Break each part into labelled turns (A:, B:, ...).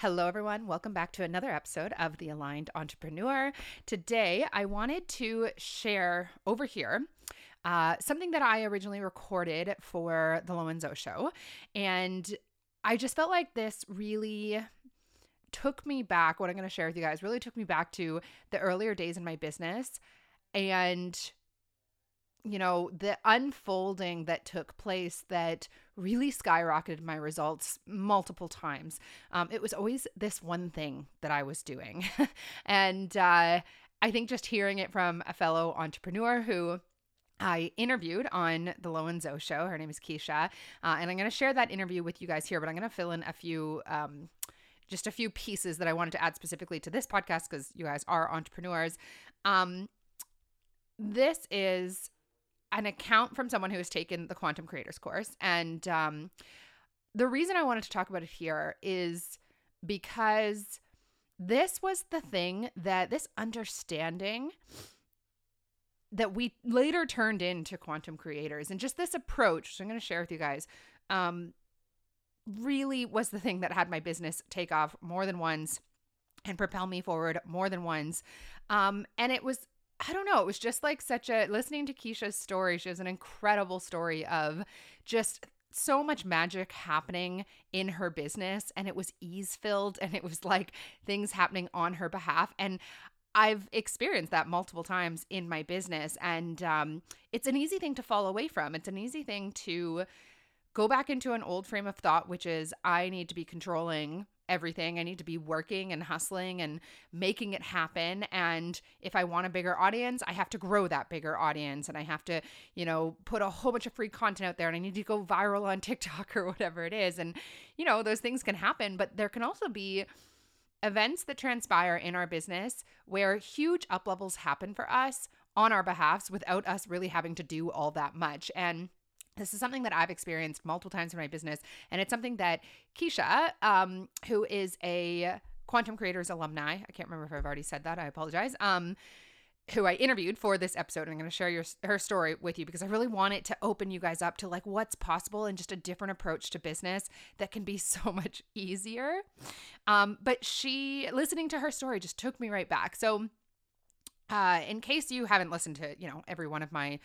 A: Hello, everyone. Welcome back to another episode of The Aligned Entrepreneur. Today, I wanted to share over here uh, something that I originally recorded for the Lo and Zo show. And I just felt like this really took me back. What I'm going to share with you guys really took me back to the earlier days in my business and you know, the unfolding that took place that really skyrocketed my results multiple times. Um, it was always this one thing that I was doing. and uh, I think just hearing it from a fellow entrepreneur who I interviewed on the Lo and Zo show. Her name is Keshia. Uh, and I'm going to share that interview with you guys here, but I'm going to fill in a few. Um, just a few pieces that I wanted to add specifically to this podcast because you guys are entrepreneurs. Um, this is an account from someone who has taken the Quantum Creators course. And um, the reason I wanted to talk about it here is because this was the thing that this understanding that we later turned into quantum creators and just this approach which i'm going to share with you guys um, really was the thing that had my business take off more than once and propel me forward more than once um, and it was I don't know. It was just like such a listening to Keshia's story. She has an incredible story of just so much magic happening in her business and it was ease filled and it was like things happening on her behalf and I've experienced that multiple times in my business and um, it's an easy thing to fall away from. It's an easy thing to go back into an old frame of thought which is I need to be controlling everything. I need to be working and hustling and making it happen. And if I want a bigger audience, I have to grow that bigger audience and I have to, you know, put a whole bunch of free content out there and I need to go viral on TikTok or whatever it is. And, you know, those things can happen, but there can also be events that transpire in our business where huge up levels happen for us on our behalfs without us really having to do all that much. And this is something that I've experienced multiple times in my business, and it's something that Keshia, um, who is a Quantum Creators alumni, I can't remember if I've already said that. I apologize. Um, who I interviewed for this episode. And I'm going to share your her story with you because I really want it to open you guys up to like what's possible and just a different approach to business that can be so much easier. Um, but she listening to her story just took me right back. So, uh, in case you haven't listened to you know every one of my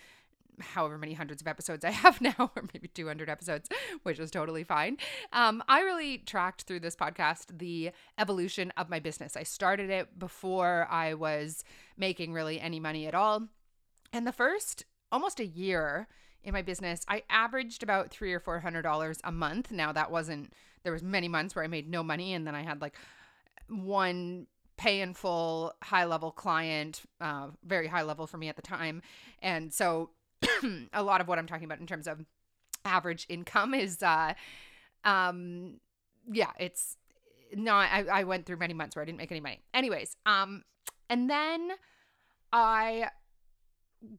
A: however many hundreds of episodes I have now, or maybe 200 episodes, which is totally fine. Um, I really tracked through this podcast the evolution of my business. I started it before I was making really any money at all. And the first almost a year in my business, I averaged about three or four hundred dollars a month. Now that wasn't there was many months where I made no money, and then I had like one pay in full high level client, uh, very high level for me at the time, and so a lot of what I'm talking about in terms of average income is uh um yeah, it's not I, I went through many months where I didn't make any money. Anyways, um and then I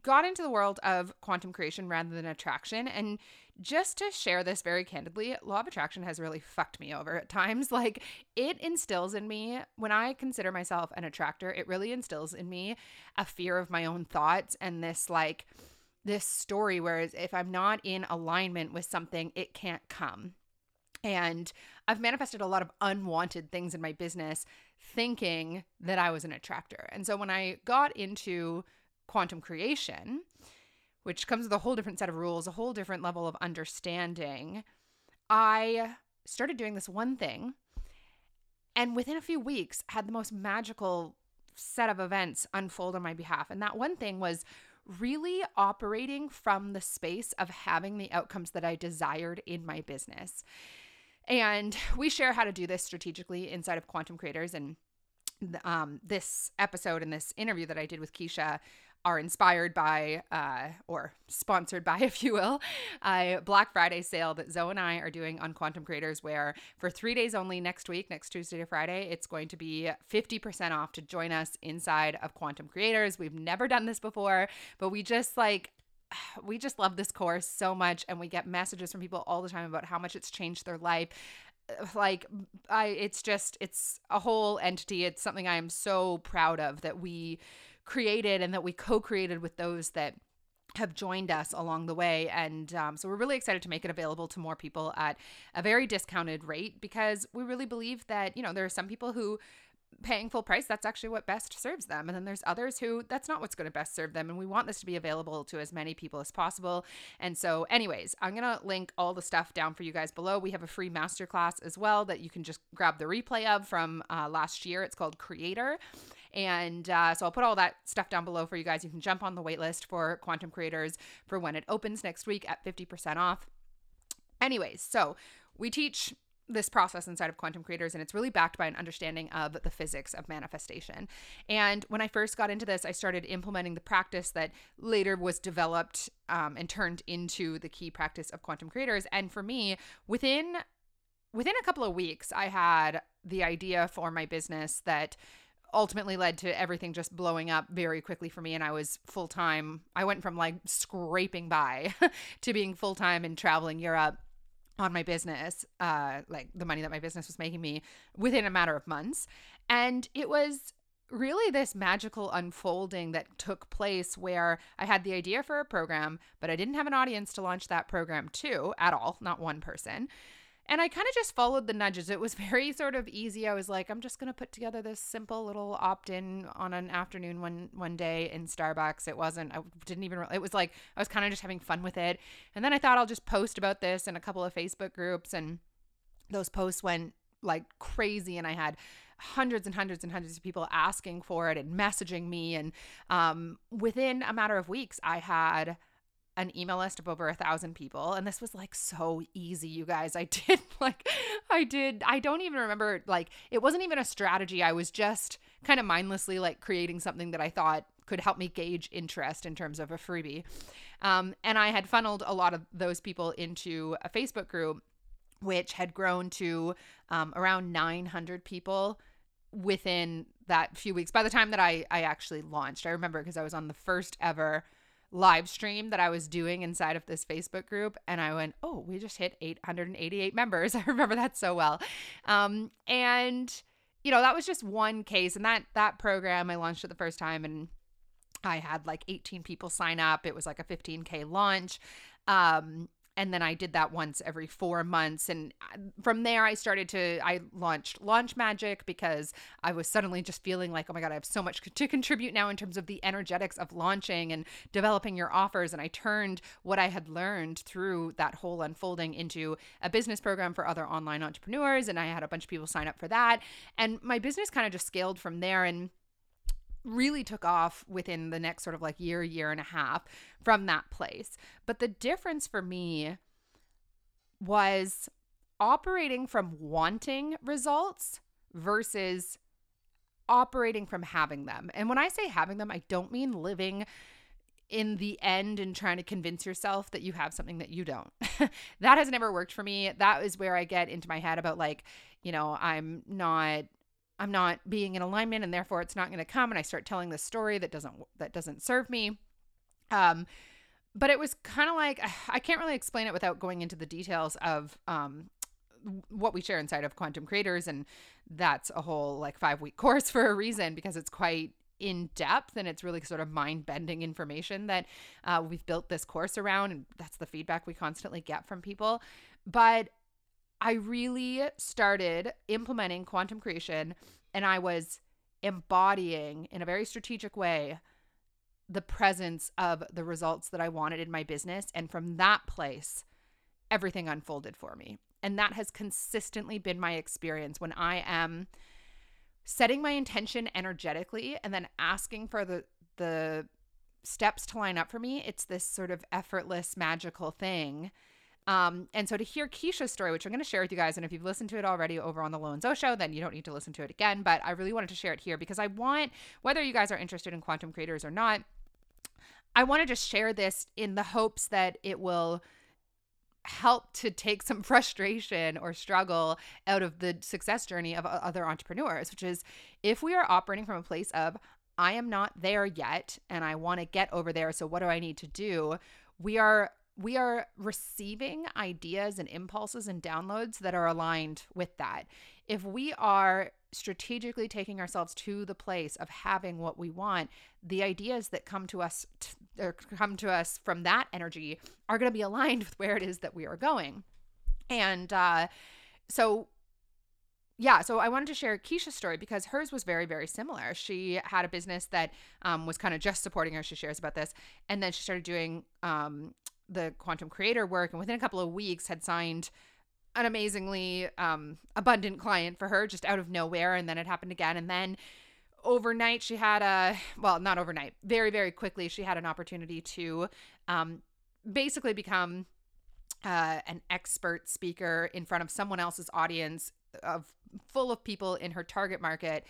A: got into the world of quantum creation rather than attraction and just to share this very candidly, law of attraction has really fucked me over at times. Like it instills in me when I consider myself an attractor, it really instills in me a fear of my own thoughts and this like this story whereas if I'm not in alignment with something, it can't come. And I've manifested a lot of unwanted things in my business thinking that I was an attractor. And so when I got into quantum creation, which comes with a whole different set of rules, a whole different level of understanding, I started doing this one thing and within a few weeks had the most magical set of events unfold on my behalf. And that one thing was really operating from the space of having the outcomes that I desired in my business. And we share how to do this strategically inside of Quantum Creators. And um, this episode and this interview that I did with Keshia are inspired by uh, or sponsored by, if you will, a Black Friday sale that Zoe and I are doing on Quantum Creators, where for three days only next week, next Tuesday to Friday, it's going to be 50% off to join us inside of Quantum Creators. We've never done this before, but we just like, we just love this course so much and we get messages from people all the time about how much it's changed their life like i it's just it's a whole entity it's something i am so proud of that we created and that we co created with those that have joined us along the way. And um, so we're really excited to make it available to more people at a very discounted rate because we really believe that, you know, there are some people who paying full price that's actually what best serves them. And then there's others who that's not what's going to best serve them. And we want this to be available to as many people as possible. And so anyways i'm going to link all the stuff down for you guys below. We have a free masterclass as well that you can just grab the replay of from uh, last year. It's called creator and uh, so I'll put all that stuff down below for you guys. You can jump on the waitlist for Quantum Creators for when it opens next week at 50% off. Anyways, so we teach this process inside of quantum creators and it's really backed by an understanding of the physics of manifestation and when i first got into this i started implementing the practice that later was developed um, and turned into the key practice of quantum creators and for me within within a couple of weeks i had the idea for my business that ultimately led to everything just blowing up very quickly for me and I was full time. I went from like scraping by to being full time and traveling Europe on my business, uh like the money that my business was making me within a matter of months. And it was really this magical unfolding that took place where I had the idea for a program, but I didn't have an audience to launch that program to at all, not one person. And I kind of just followed the nudges. It was very sort of easy. I was like, I'm just going to put together this simple little opt-in on an afternoon one one day in Starbucks. It wasn't I didn't even it was like I was kind of just having fun with it. And then I thought I'll just post about this in a couple of Facebook groups and those posts went like crazy and I had hundreds and hundreds and hundreds of people asking for it and messaging me and um, within a matter of weeks I had an email list of over a thousand people. And this was like so easy you guys. I did like i did i don't even remember like it wasn't even a strategy. I was just kind of mindlessly like creating something that i thought could help me gauge interest in terms of a freebie. Um, and i had funneled a lot of those people into a facebook group which had grown to um, around 900 people within that few weeks. By the time that i i actually launched i remember because i was on the first ever live stream that I was doing inside of this Facebook group. And I went, oh, we just hit 888 members. I remember that so well. Um, and, you know, that was just one case. And that, that program I launched it the first time and I had like 18 people sign up. It was like a 15K launch. Um, and then I did that once every four months. And uh, from there, I started to, I launched Launch Magic because I was suddenly just feeling like, oh my God, I have so much to contribute now in terms of the energetics of launching and developing your offers. And I turned what I had learned through that whole unfolding into a business program for other online entrepreneurs. And I had a bunch of people sign up for that. And my business kind of just scaled from there. And really took off within the next sort of like year, year and a half from that place. But the difference for me was operating from wanting results versus operating from having them. And when I say having them, I don't mean living in the end and trying to convince yourself that you have something that you don't. that has never worked for me. That is where I get into my head about like, you know, I'm not I'm not being in alignment and therefore it's not going to come and I start telling this story that doesn't that doesn't serve me. Um but it was kind of like I can't really explain it without going into the details of um what we share inside of quantum creators and that's a whole like 5 week course for a reason because it's quite in depth and it's really sort of mind bending information that uh, we've built this course around and that's the feedback we constantly get from people but I really started implementing quantum creation and I was embodying in a very strategic way the presence of the results that I wanted in my business. And from that place, everything unfolded for me. And that has consistently been my experience when I am setting my intention energetically and then asking for the, the, steps to line up for me it's this sort of effortless magical thing um, and so to hear Keshia's story, which I'm going to share with you guys, and if you've listened to it already over on the Lo and Zo show, then you don't need to listen to it again. But I really wanted to share it here because I want, whether you guys are interested in quantum creators or not, I want to just share this in the hopes that it will help to take some frustration or struggle out of the success journey of other entrepreneurs, which is if we are operating from a place of, I am not there yet and I want to get over there. So what do I need to do? We are we are receiving ideas and impulses and downloads that are aligned with that. If we are strategically taking ourselves to the place of having what we want, the ideas that come to us t- or come to us from that energy are going to be aligned with where it is that we are going. And uh, so yeah, so I wanted to share Keshia's story because hers was very, very similar. She had a business that um, was kind of just supporting her. She shares about this. And then she started doing um, the quantum creator work. And within a couple of weeks, had signed an amazingly um, abundant client for her just out of nowhere. And then it happened again. And then overnight, she had a, well, not overnight, very, very quickly, she had an opportunity to um, basically become uh, an expert speaker in front of someone else's audience of full of people in her target market,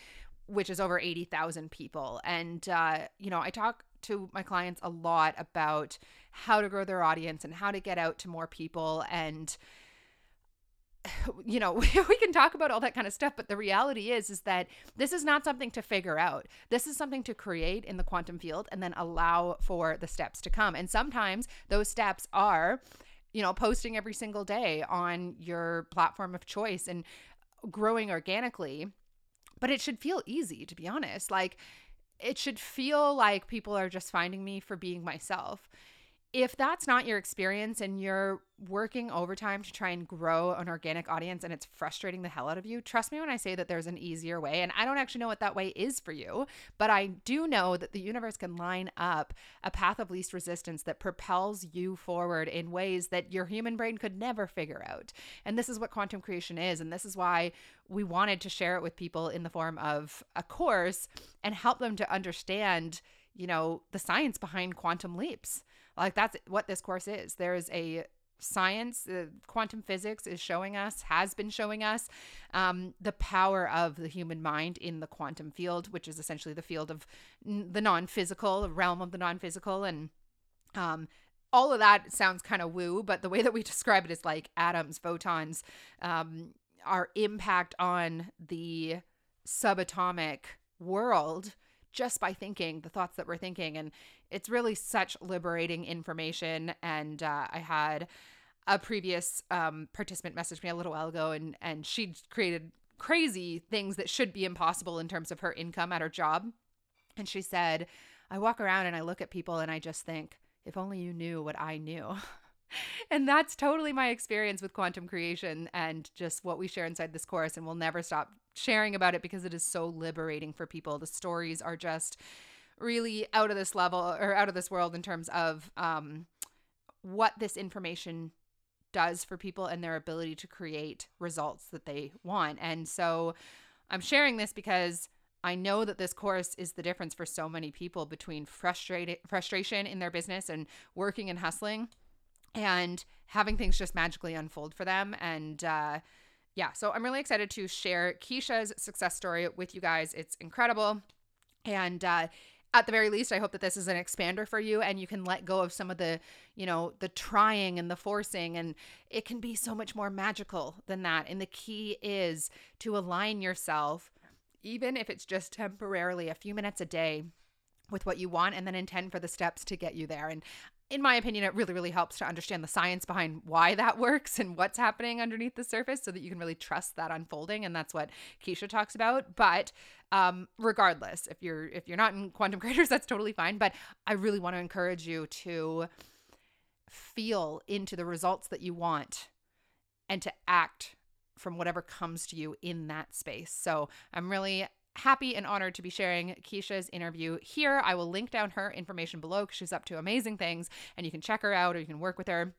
A: which is over 80,000 people. And, uh, you know, I talk to my clients a lot about how to grow their audience and how to get out to more people. And, you know, we can talk about all that kind of stuff, but the reality is, is that this is not something to figure out. This is something to create in the quantum field and then allow for the steps to come. And sometimes those steps are, you know, posting every single day on your platform of choice and growing organically, but it should feel easy, to be honest. Like, it should feel like people are just finding me for being myself if that's not your experience and you're working overtime to try and grow an organic audience and it's frustrating the hell out of you, trust me when I say that there's an easier way. And I don't actually know what that way is for you, but I do know that the universe can line up a path of least resistance that propels you forward in ways that your human brain could never figure out. And this is what quantum creation is. And this is why we wanted to share it with people in the form of a course and help them to understand, you know, the science behind quantum leaps like that's what this course is. There's a science, uh, quantum physics is showing us, has been showing us um, the power of the human mind in the quantum field, which is essentially the field of n- the non physical, the realm of the non physical. And um, all of that sounds kind of woo, but the way that we describe it is like atoms, photons, um, our impact on the subatomic world just by thinking the thoughts that we're thinking. And it's really such liberating information. And uh, I had a previous um, participant message me a little while ago, and and she created crazy things that should be impossible in terms of her income at her job. And she said, I walk around and I look at people and I just think, if only you knew what I knew. and that's totally my experience with quantum creation and just what we share inside this course. And we'll never stop sharing about it because it is so liberating for people. The stories are just really out of this level or out of this world in terms of um, what this information does for people and their ability to create results that they want. And so I'm sharing this because I know that this course is the difference for so many people between frustrated frustration in their business and working and hustling and having things just magically unfold for them and uh yeah, so I'm really excited to share Keshia's success story with you guys. It's incredible. And uh, at the very least, I hope that this is an expander for you and you can let go of some of the, you know, the trying and the forcing. And it can be so much more magical than that. And the key is to align yourself, even if it's just temporarily a few minutes a day with what you want and then intend for the steps to get you there. And in my opinion, it really, really helps to understand the science behind why that works and what's happening underneath the surface so that you can really trust that unfolding. And that's what Keshia talks about. But um, regardless, if you're if you're not in quantum creators, that's totally fine. But I really want to encourage you to feel into the results that you want and to act from whatever comes to you in that space. So I'm really happy and honored to be sharing Keshia's interview here. I will link down her information below because she's up to amazing things and you can check her out or you can work with her.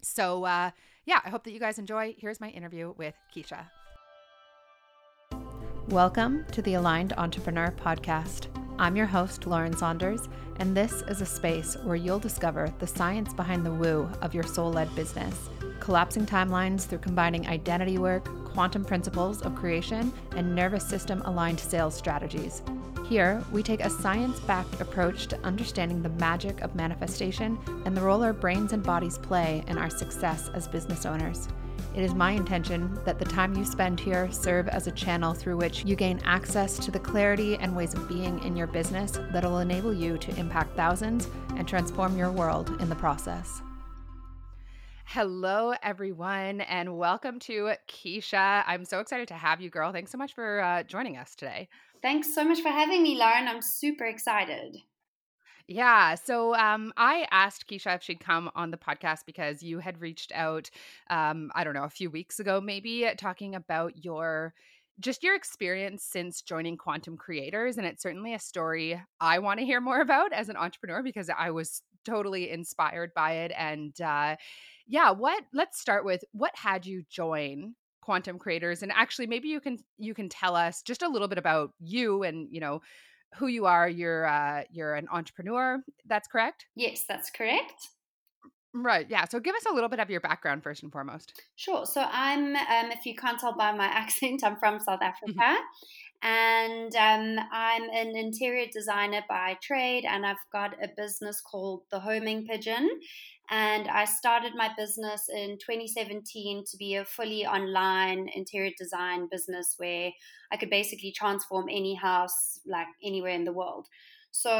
A: So, uh, yeah, I hope that you guys enjoy. Here's my interview with Keshia. Welcome to the Aligned Entrepreneur Podcast. I'm your host, Lauren Saunders, and this is a space where you'll discover the science behind the woo of your soul led business, collapsing timelines through combining identity work, quantum principles of creation, and nervous system aligned sales strategies. Here, we take a science backed approach to understanding the magic of manifestation and the role our brains and bodies play in our success as business owners. It is my intention that the time you spend here serve as a channel through which you gain access to the clarity and ways of being in your business that will enable you to impact thousands and transform your world in the process. Hello, everyone, and welcome to Keshia. I'm so excited to have you, girl. Thanks so much for uh, joining us today.
B: Thanks so much for having me, Lauren. I'm super excited.
A: Yeah. So um, I asked Keshia if she'd come on the podcast because you had reached out, um, I don't know, a few weeks ago, maybe talking about your just your experience since joining Quantum Creators. And it's certainly a story I want to hear more about as an entrepreneur because I was totally inspired by it. And uh, yeah, what let's start with what had you join Quantum Creators? And actually maybe you can you can tell us just a little bit about you and you know who you are. You're uh, you're an entrepreneur. That's correct.
B: Yes, that's correct.
A: Right. Yeah. So give us a little bit of your background first and foremost.
B: Sure. So I'm, um, if you can't tell by my accent, I'm from South mm-hmm. Africa. And um, I'm an interior designer by trade, and I've got a business called The Homing Pigeon. And I started my business in 2017 to be a fully online interior design business where I could basically transform any house like anywhere in the world. So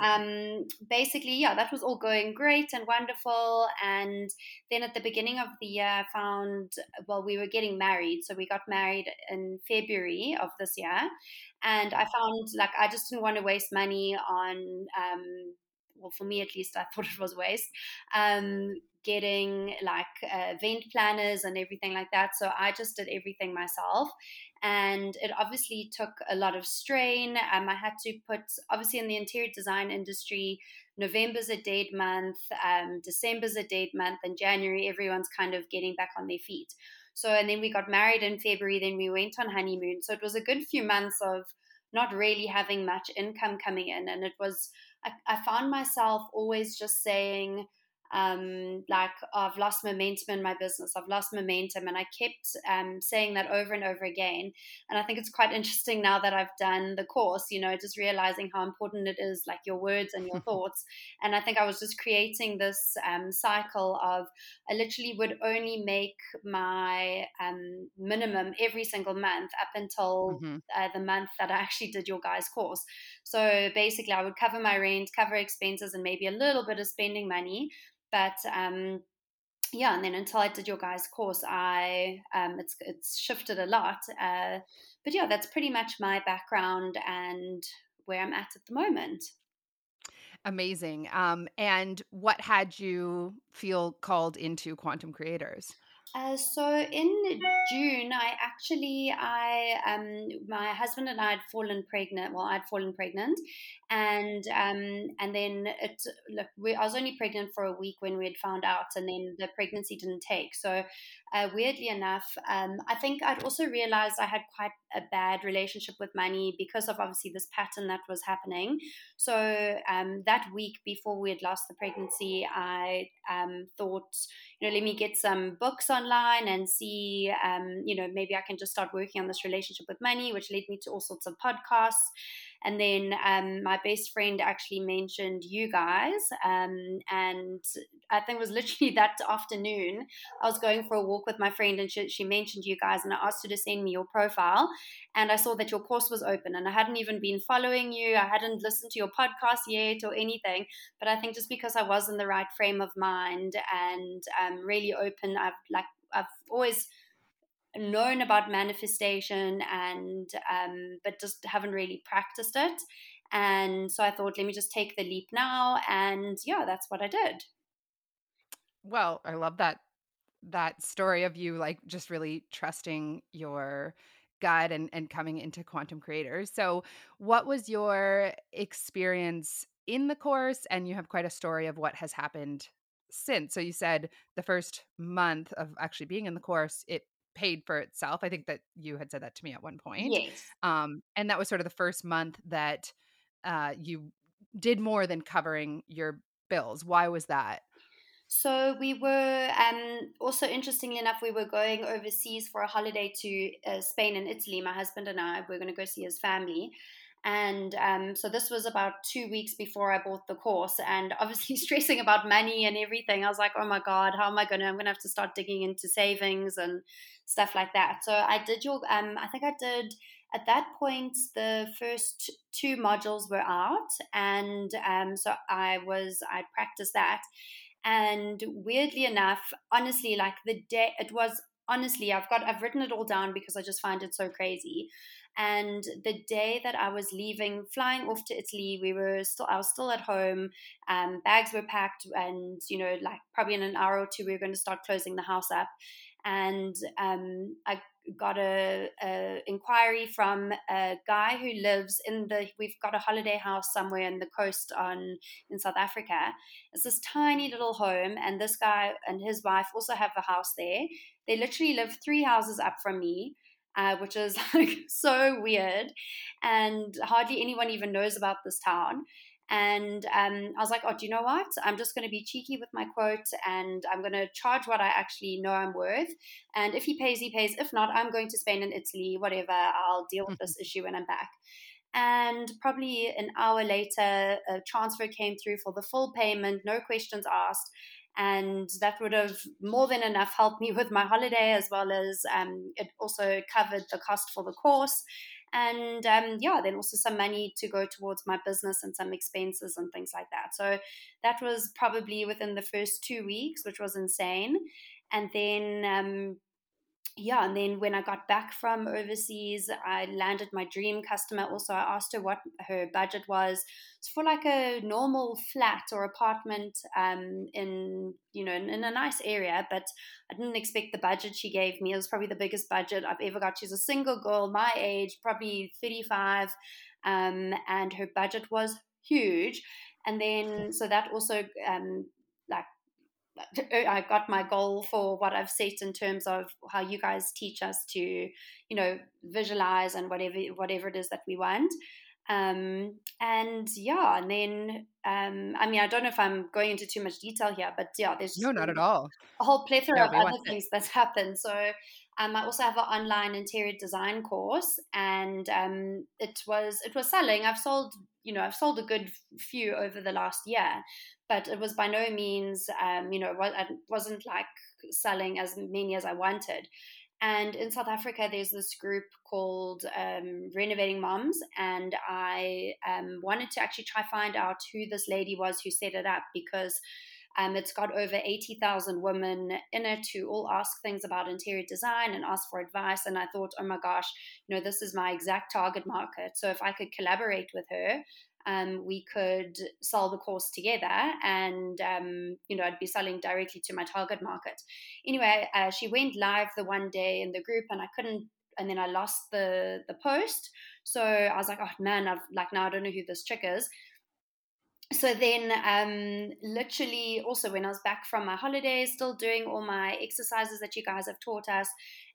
B: um, basically, yeah, that was all going great and wonderful. And then at the beginning of the year, I found, well, we were getting married. So we got married in February of this year. And I found like I just didn't want to waste money on, um, well, for me at least, I thought it was waste. Um, getting like uh, event planners and everything like that. So I just did everything myself and it obviously took a lot of strain. Um, I had to put, obviously, in the interior design industry, November's a dead month, um, December's a dead month, and January, everyone's kind of getting back on their feet. So, and then we got married in February, then we went on honeymoon. So it was a good few months of not really having much income coming in. And it was, I, I found myself always just saying, um, like I've lost momentum in my business, I've lost momentum, and I kept um, saying that over and over again. And I think it's quite interesting now that I've done the course, you know, just realizing how important it is, like your words and your thoughts. And I think I was just creating this um, cycle of I literally would only make my um, minimum every single month up until mm-hmm. uh, the month that I actually did your guys' course. So basically, I would cover my rent, cover expenses, and maybe a little bit of spending money but um, yeah, and then until I did your guys' course, I um, it's it's shifted a lot. Uh, but yeah, that's pretty much my background and where I'm at at the moment.
A: Amazing. Um, and what had you feel called into Quantum Creators?
B: Uh, so in June, I actually, I, um, my husband and I had fallen pregnant. Well, I'd fallen pregnant, and um, and then it. Look, we, I was only pregnant for a week when we had found out, and then the pregnancy didn't take. So, uh, weirdly enough, um, I think I'd also realized I had quite a bad relationship with money because of obviously this pattern that was happening. So um, that week before we had lost the pregnancy, I um, thought, you know, let me get some books online and see, um, you know, maybe I can just start working on this relationship with money, which led me to all sorts of podcasts. And then um, my best friend actually mentioned you guys. Um, and I think it was literally that afternoon. I was going for a walk with my friend and she, she mentioned you guys. And I asked her to send me your profile. And I saw that your course was open. And I hadn't even been following you, I hadn't listened to your podcast yet or anything. But I think just because I was in the right frame of mind and um, really open, I've like, I've always known about manifestation and um, but just haven't really practiced it. And so i thought let me just take the leap now and yeah that's what i did.
A: Well i love that that story of you like just really trusting your gut and, and coming into quantum creators. So what was your experience in the course? And you have quite a story of what has happened since. So you said the first month of actually being in the course it paid for itself. I think that you had said that to me at one point.
B: Yes.
A: Um, and that was sort of the first month that uh, you did more than covering your bills. Why was that?
B: So we were um, also interestingly enough, we were going overseas for a holiday to uh, Spain and Italy. My husband and I were going to go see his family. And um, so this was about two weeks before I bought the course, and obviously stressing about money and everything. I was like, oh my god, how am I gonna? I'm gonna have to start digging into savings and stuff like that. So I did your, um, I think I did at that point the first two modules were out, and um, so I was I practiced that, and weirdly enough, honestly, like the day it was honestly, I've got I've written it all down because I just find it so crazy. And the day that I was leaving, flying off to Italy, we were still I was still at home. Um, bags were packed, and you know, like probably in an hour or two, we were going to start closing the house up. And um, I got a, a, inquiry from a guy who lives in the we've got a holiday house somewhere in the coast on in South Africa. It's this tiny little home, and this guy and his wife also have a house there. They literally live three houses up from me. Uh, which is like so weird, and hardly anyone even knows about this town. And um, I was like, oh, do you know what? I'm just going to be cheeky with my quote and I'm going to charge what I actually know I'm worth. And if he pays, he pays. If not, I'm going to Spain and Italy, whatever. I'll deal with this issue when I'm back. And probably an hour later, a transfer came through for the full payment, no questions asked. And that would have more than enough helped me with my holiday, as well as um, it also covered the cost for the course and um, yeah, then also some money to go towards my business and some expenses and things like that. So that was probably within the first two weeks, which was insane. And then um, yeah, and then when I got back from overseas, I landed my dream customer. Also, I asked her what her budget was it's for like a normal flat or apartment um, in you know in, in, a nice area. But I didn't expect the budget she gave me. It was probably the biggest budget I've ever got. She's a single girl, my age, probably thirty five, um, and her budget was huge. And then so that also um, I got my goal for what I've set in terms of how you guys teach us to, you know, visualize and whatever whatever it is that we want. Um, and yeah, and then um, I mean, I don't know if I'm going into too much detail here, but yeah, there's
A: no, not at all.
B: A whole plethora of other things that's happened. So um, I also have an online interior design course, and um, it was it was selling. I've sold, you know, I've sold a good few over the last year, but it was by no means, um, you know, it wasn't like selling as many as I wanted. And in South Africa, there's this group called um, Renovating Moms, and I um, wanted to actually try find out who this lady was who set it up because um, it's got over 80,000 women in it who all ask things about interior design and ask for advice. And I thought, oh my gosh, you know, this is my exact target market. So if I could collaborate with her, um, we could sell the course together and um, you know i'd be selling directly to my target market. Anyway uh, she went live the one day in the group and i couldn't and then i lost the the post. So i was like oh man i've like now i don't know who this chick is. So then um, literally also when i was back from my holidays still doing all my exercises that you guys have taught us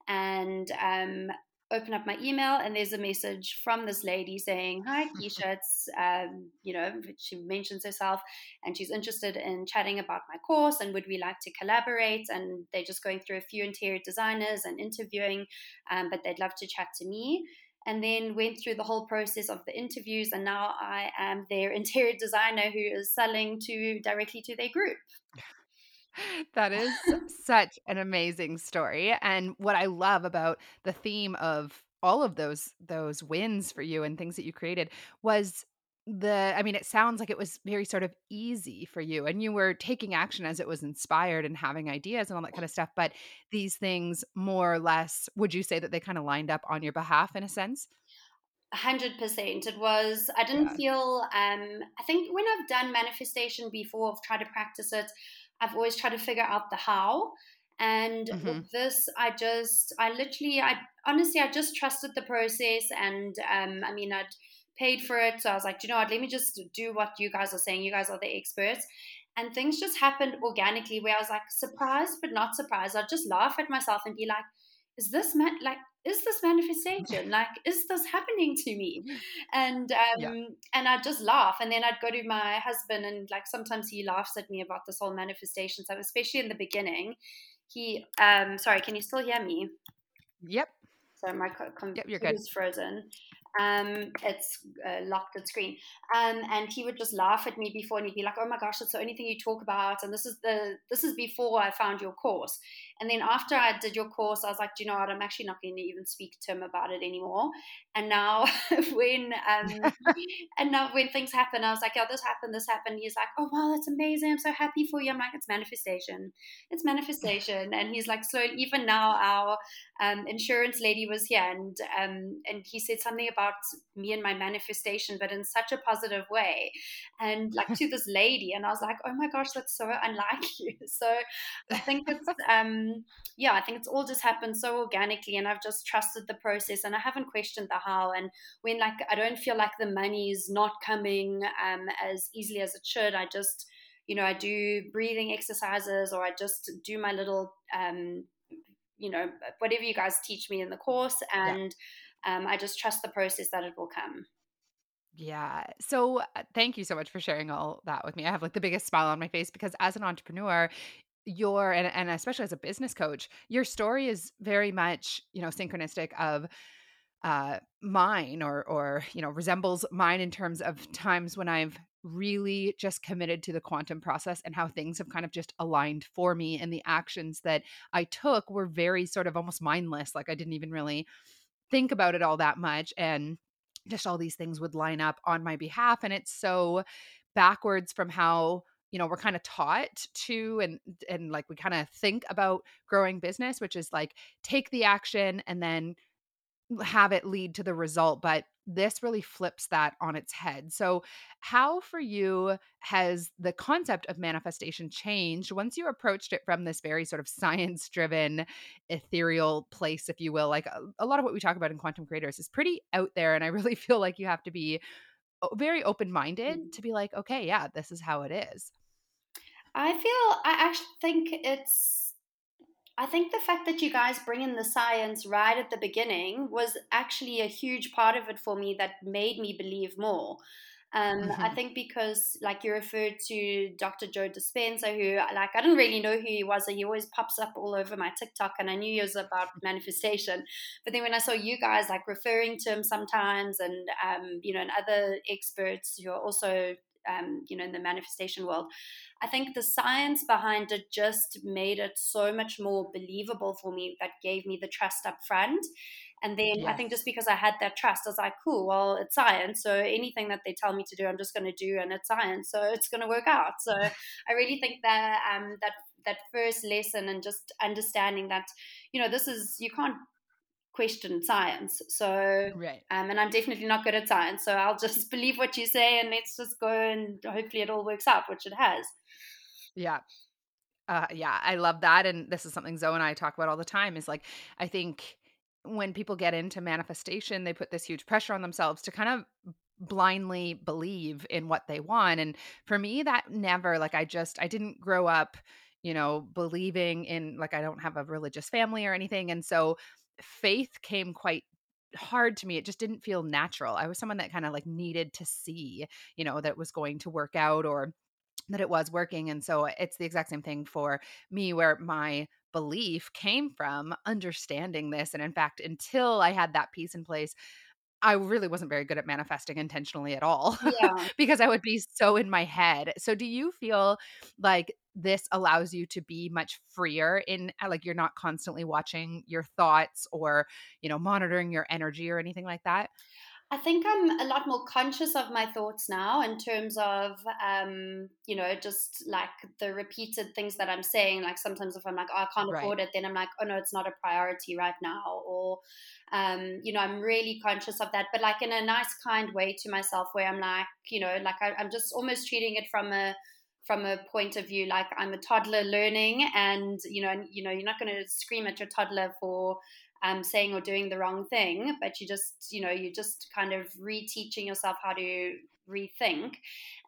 B: and um, open up my email and there's a message from this lady saying, Hi, Keshia. It's, um, you know, she mentions herself and she's interested in chatting about my course and would we like to collaborate? And they're just going through a few interior designers and interviewing, um, but they'd love to chat to me. And then went through the whole process of the interviews, and now I am their interior designer who is selling to directly to their group.
A: That is such an amazing story. And what I love about the theme of all of those those wins for you and things that you created was the I mean it sounds like it was very sort of easy for you and you were taking action as it was inspired and having ideas and all that kind of stuff but these things more or less would you say that they kind of lined up on your behalf in a sense?
B: hundred percent. It was. I didn't yeah. feel. Um, I think when I've done manifestation before, I've tried to practice it. I've always tried to figure out the how. And mm-hmm. with this, I just, I literally, I honestly, I just trusted the process. And um, I mean, I'd paid for it. So I was like, you know what, let me just do what you guys are saying. You guys are the experts. And things just happened organically where I was like surprised, but not surprised. I'd just laugh at myself and be like, is this man like is this manifestation? Like is this happening to me? And um yeah. and i'd just laugh and then i'd go to my husband and like sometimes he laughs at me about this whole manifestation stuff especially in the beginning. He um sorry can you still hear me?
A: Yep.
B: So my com- yep, you're good. is frozen Um, it's uh, locked at screen. Um, and he would just laugh at me before and he'd be like, oh my gosh, it's the only thing you talk about. And this is the, this is before I found your course. And then after I did your course, I was like, do you know what? I'm actually not going to even speak to him about it anymore. And now when, um, and now when things happen, I was like, oh, this happened, this happened. He's like, oh, wow, that's amazing. I'm so happy for you. I'm like, it's manifestation. It's manifestation. And he's like, so even now our um, insurance lady was here and, um, and he said something about me and my manifestation, but in such a positive way. And like to this lady, and I was like, oh my gosh, that's so unlike you. So I think it's, um, yeah, I think it's all just happened so organically, and I've just trusted the process, and I haven't questioned the how. And when like I don't feel like the money is not coming um, as easily as it should, I just you know, I do breathing exercises or I just do my little, um, you know, whatever you guys teach me in the course. And yeah. Um, I just trust the process that it will come.
A: Yeah. So uh, thank you so much for sharing all that with me. I have like the biggest smile on my face because as an entrepreneur, your and, and especially as a business coach, your story is very much, you know, synchronistic of uh mine or or you know resembles mine in terms of times when I've really just committed to the quantum process and how things have kind of just aligned for me and the actions that I took were very sort of almost mindless like I didn't even really think about it all that much and just all these things would line up on my behalf and it's so backwards from how you know we're kind of taught to and and like we kind of think about growing business which is like take the action and then have it lead to the result but this really flips that on its head. So how for you has the concept of manifestation changed once you approached it from this very sort of science driven ethereal place if you will? Like a, a lot of what we talk about in quantum creators is pretty out there and i really feel like you have to be very open minded mm. to be like okay yeah this is how it is.
B: I feel I actually think it's I think the fact that you guys bring in the science right at the beginning was actually a huge part of it for me that made me believe more. Um, mm-hmm. I think because, like you referred to Dr. Joe Dispenza, who, like, I didn't really know who he was. He always pops up all over my TikTok, and I knew he was about manifestation. But then when I saw you guys, like, referring to him sometimes, and, um, you know, and other experts who are also um, you know, in the manifestation world. I think the science behind it just made it so much more believable for me. That gave me the trust up front. And then yes. I think just because I had that trust, I was like, cool, well, it's science. So anything that they tell me to do, I'm just going to do, and it's science. So it's going to work out. So I really think that um, that that first lesson and just understanding that, you know, this is you can't question science. So,
A: right.
B: Um, and I'm definitely not good at science. So I'll just believe what you say and let's just go and hopefully it all works out, which it has.
A: Yeah. Uh, yeah, I love that. And this is something Zoe and I talk about all the time is like, I think when people get into manifestation, they put this huge pressure on themselves to kind of blindly believe in what they want. And for me, that never, like, I just, I didn't grow up you know, believing in like I don't have a religious family or anything. And so faith came quite hard to me it just didn't feel natural i was someone that kind of like needed to see you know that was going to work out or that it was working and so it's the exact same thing for me where my belief came from understanding this and in fact until i had that piece in place I really wasn't very good at manifesting intentionally at all yeah. because I would be so in my head. So, do you feel like this allows you to be much freer in uh, like you're not constantly watching your thoughts or, you know, monitoring your energy or anything like that?
B: I think I'm a lot more conscious of my thoughts now in terms of, um, you know, just like the repeated things that I'm saying. Like sometimes if I'm like, oh, I can't afford right. it, then I'm like, oh no, it's not a priority right now. Or, um, you know, I'm really conscious of that, but like in a nice, kind way to myself where I'm like, you know, like I, I'm just almost treating it from a, from a point of view like I'm a toddler learning, and you know, and, you know, you're not going to scream at your toddler for um, saying or doing the wrong thing, but you just, you know, you're just kind of reteaching yourself how to rethink.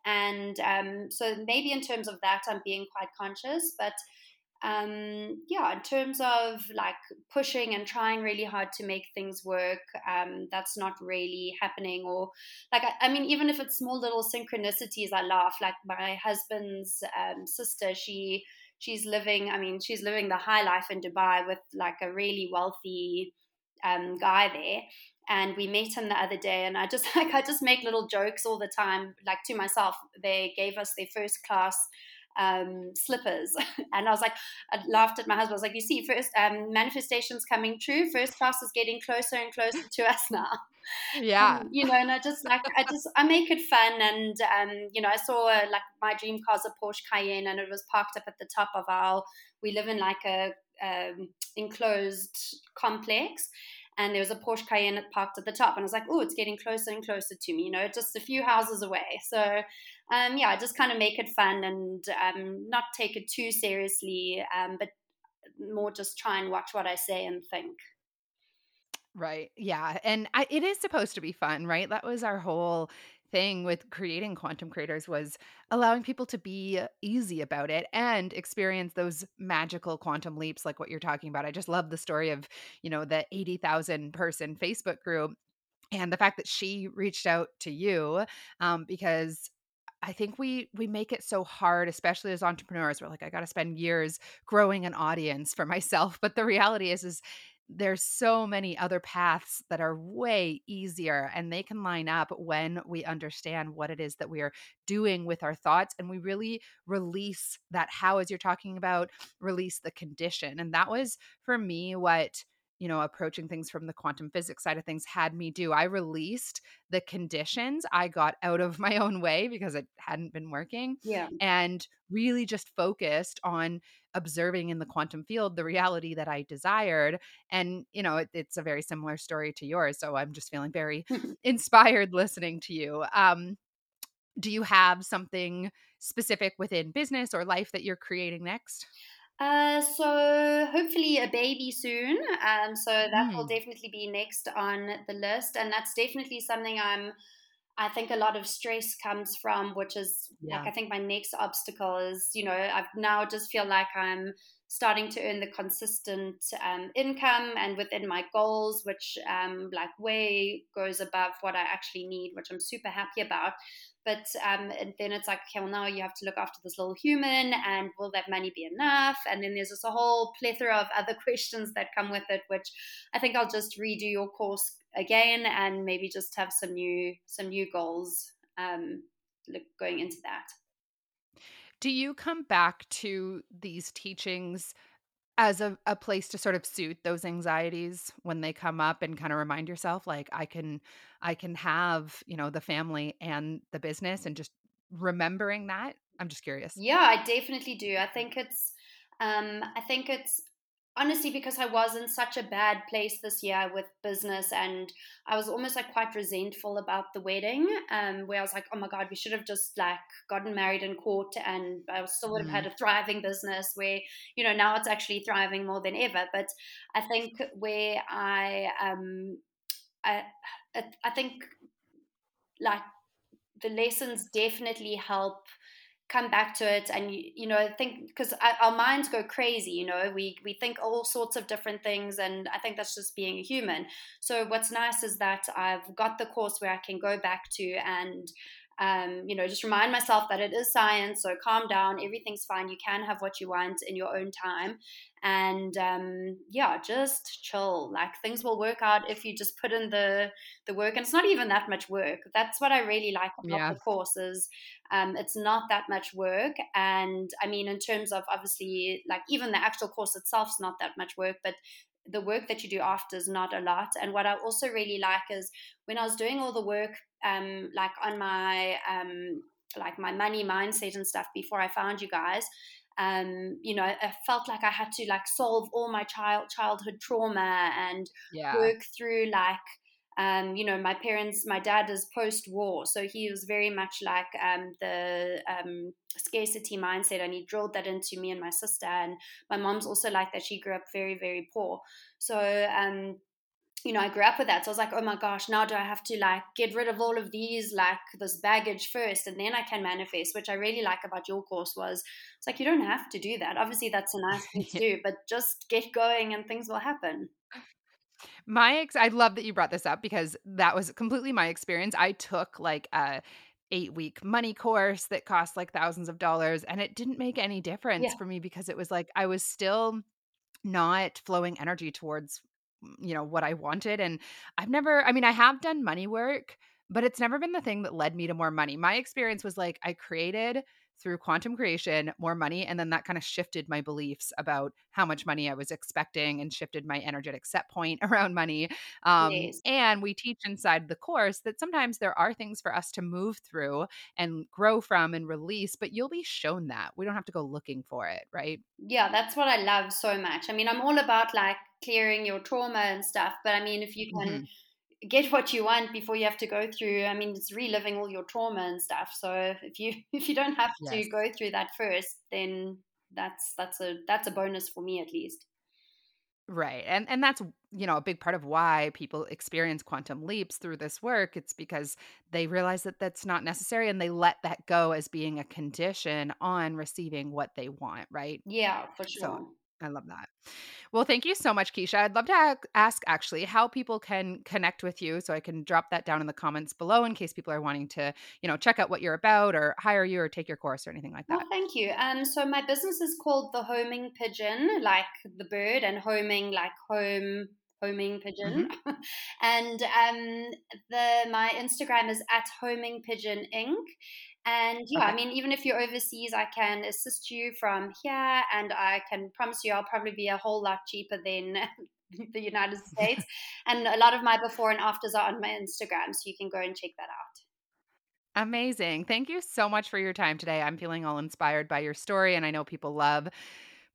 B: And um, so maybe in terms of that, I'm being quite conscious, but um, yeah, in terms of like pushing and trying really hard to make things work, um, that's not really happening. Or like, I, I, mean, even if it's small little synchronicities, I laugh. Like my husband's um, sister, she she's living i mean she's living the high life in dubai with like a really wealthy um, guy there. And we met him the other day and i just like i just make little jokes all the time like to myself. They gave us their first class um, slippers. And I was like, I laughed at my husband. I was like, you see, first um, manifestations coming true. First class is getting closer and closer to us now.
A: Yeah.
B: Um, you know, and I just like, I just, I make it fun. And, um, you know, I saw uh, like my dream car is a Porsche Cayenne and it was parked up at the top of our, we live in like a, um, enclosed complex and there was a Porsche Cayenne parked at the top, and I was like, oh, it's getting closer and closer to me, you know, just a few houses away. So, um, yeah, just kind of make it fun and um, not take it too seriously, um, but more just try and watch what I say and think.
A: Right. Yeah. And I, it is supposed to be fun, right? That was our whole thing with creating quantum creators was allowing people to be easy about it and experience those magical quantum leaps like what you're talking about. I just love the story of, you know, the 80,000 person Facebook group and the fact that she reached out to you um, because I think we we make it so hard, especially as entrepreneurs. We're like, I got to spend years growing an audience for myself. But the reality is, is there's so many other paths that are way easier and they can line up when we understand what it is that we are doing with our thoughts and we really release that how as you're talking about release the condition and that was for me what you know approaching things from the quantum physics side of things had me do i released the conditions i got out of my own way because it hadn't been working
B: yeah
A: and really just focused on observing in the quantum field the reality that I desired. And, you know, it, it's a very similar story to yours. So I'm just feeling very inspired listening to you. Um, do you have something specific within business or life that you're creating next?
B: Uh, so hopefully a baby soon. Um, so that mm. will definitely be next on the list, and that's definitely something I'm I think a lot of stress comes from, which is yeah. like I think my next obstacle is, you know, I've now just feel like I'm starting to earn the consistent um, income and within my goals, which um, like way goes above what I actually need, which I'm super happy about. But um, and then it's like, okay, well, now you have to look after this little human, and will that money be enough? And then there's just a whole plethora of other questions that come with it, which I think I'll just redo your course again and maybe just have some new some new goals um, going into that.
A: Do you come back to these teachings as a, a place to sort of suit those anxieties when they come up and kind of remind yourself like I can I can have, you know, the family and the business and just remembering that? I'm just curious.
B: Yeah, I definitely do. I think it's um I think it's honestly because I was in such a bad place this year with business and I was almost like quite resentful about the wedding um where I was like oh my god we should have just like gotten married in court and I still would have mm. had a thriving business where you know now it's actually thriving more than ever but I think where I um I I think like the lessons definitely help come back to it. And you, know think because our minds go crazy you know? We we think all sorts of different things and i think that's just being a human. So what's nice is that i've got the course where i can go back to and um, you know, just remind myself that it is science. So calm down, everything's fine. You can have what you want in your own time, and um, yeah, just chill. Like things will work out if you just put in the the work. And it's not even that much work. That's what I really like about yeah. the courses. Um, it's not that much work, and I mean, in terms of obviously, like even the actual course itself is not that much work, but the work that you do after is not a lot. And what I also really like is when I was doing all the work um, like on my um, like my money mindset and stuff before I found you guys. Um, you know, I felt like I had to like solve all my child childhood trauma and yeah. work through like um, you know, my parents, my dad is post war, so he was very much like um, the um, scarcity mindset, and he drilled that into me and my sister. And my mom's also like that; she grew up very, very poor. So um, you know, I grew up with that. So I was like, oh my gosh, now do I have to like get rid of all of these, like this baggage first, and then I can manifest, which I really like about your course was it's like you don't have to do that. Obviously, that's a nice thing to do, but just get going and things will happen.
A: My ex, I love that you brought this up because that was completely my experience. I took like a eight week money course that cost like thousands of dollars, and it didn't make any difference yeah. for me because it was like I was still not flowing energy towards you know, what I wanted. And I've never, I mean, I have done money work, but it's never been the thing that led me to more money. My experience was like I created through quantum creation more money and then that kind of shifted my beliefs about how much money i was expecting and shifted my energetic set point around money um,
B: Yes.
A: and we teach inside the course that sometimes there are things for us to move through and grow from and release but you'll be shown that we don't have to go looking for it right
B: Yeah, that's what I love so much. I mean, I'm all about like clearing your trauma and stuff, but I mean, if you can
A: Mhm.
B: Get what you want before you have to go through, I mean, it's reliving all your trauma and stuff. So if you if you don't have to
A: yes
B: go through that first, then that's that's a that's a bonus for me at least.
A: Right. And and that's, you know, a big part of why people experience quantum leaps through this work. It's because they realize that that's not necessary and they let that go as being a condition on receiving what they want, right?
B: Yeah, for
A: So
B: sure.
A: I love that. Well, thank you so much, Keshia. I'd love to ask actually how people can connect with you so I can drop that down in the comments below in case people are wanting to, you know, check out what you're about or hire you or take your course or anything like
B: Well,
A: that.
B: thank you. Um, so my business is called the Homing Pigeon, like the bird, and homing like home homing pigeon.
A: hmm
B: and um, the my Instagram is at Homing Pigeon Inc. And yeah, I mean, even if you're overseas, I can assist you from here, and I can promise you I'll probably be a whole lot cheaper than the United States. And a lot of my before and afters are on my Instagram, so you can go and check that out.
A: Amazing. Thank you so much for your time today. I'm feeling all inspired by your story, and I know people love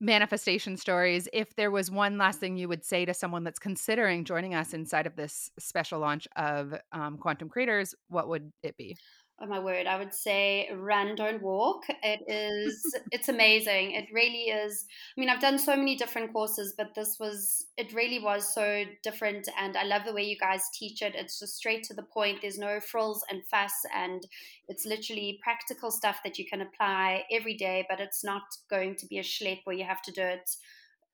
A: manifestation stories. If there was one last thing you would say to someone that's considering joining us inside of this special launch of um, Quantum Creators, what would it be?
B: Oh my word, I would say run, don't walk. It is, it's amazing. It really is. I mean, I've done so many different courses, but this was, it really was so different. And I love the way you guys teach it. It's just straight to the point. There's no frills and fuss. And it's literally practical stuff that you can apply every day, but it's not going to be a schlep where you have to do it,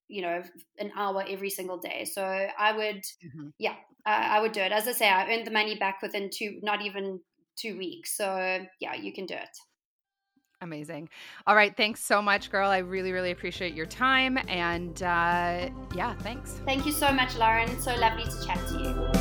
B: you know, an hour every single day. So I would,
A: Mhm.
B: yeah, I, I would do it. As I say, I earned the money back within two, not even two weeks. So yeah, you can do it.
A: Amazing. All right. Thanks so much, girl. I really, really appreciate your time. And uh, yeah, thanks.
B: Thank you so much, Lauren. So lovely to chat to you.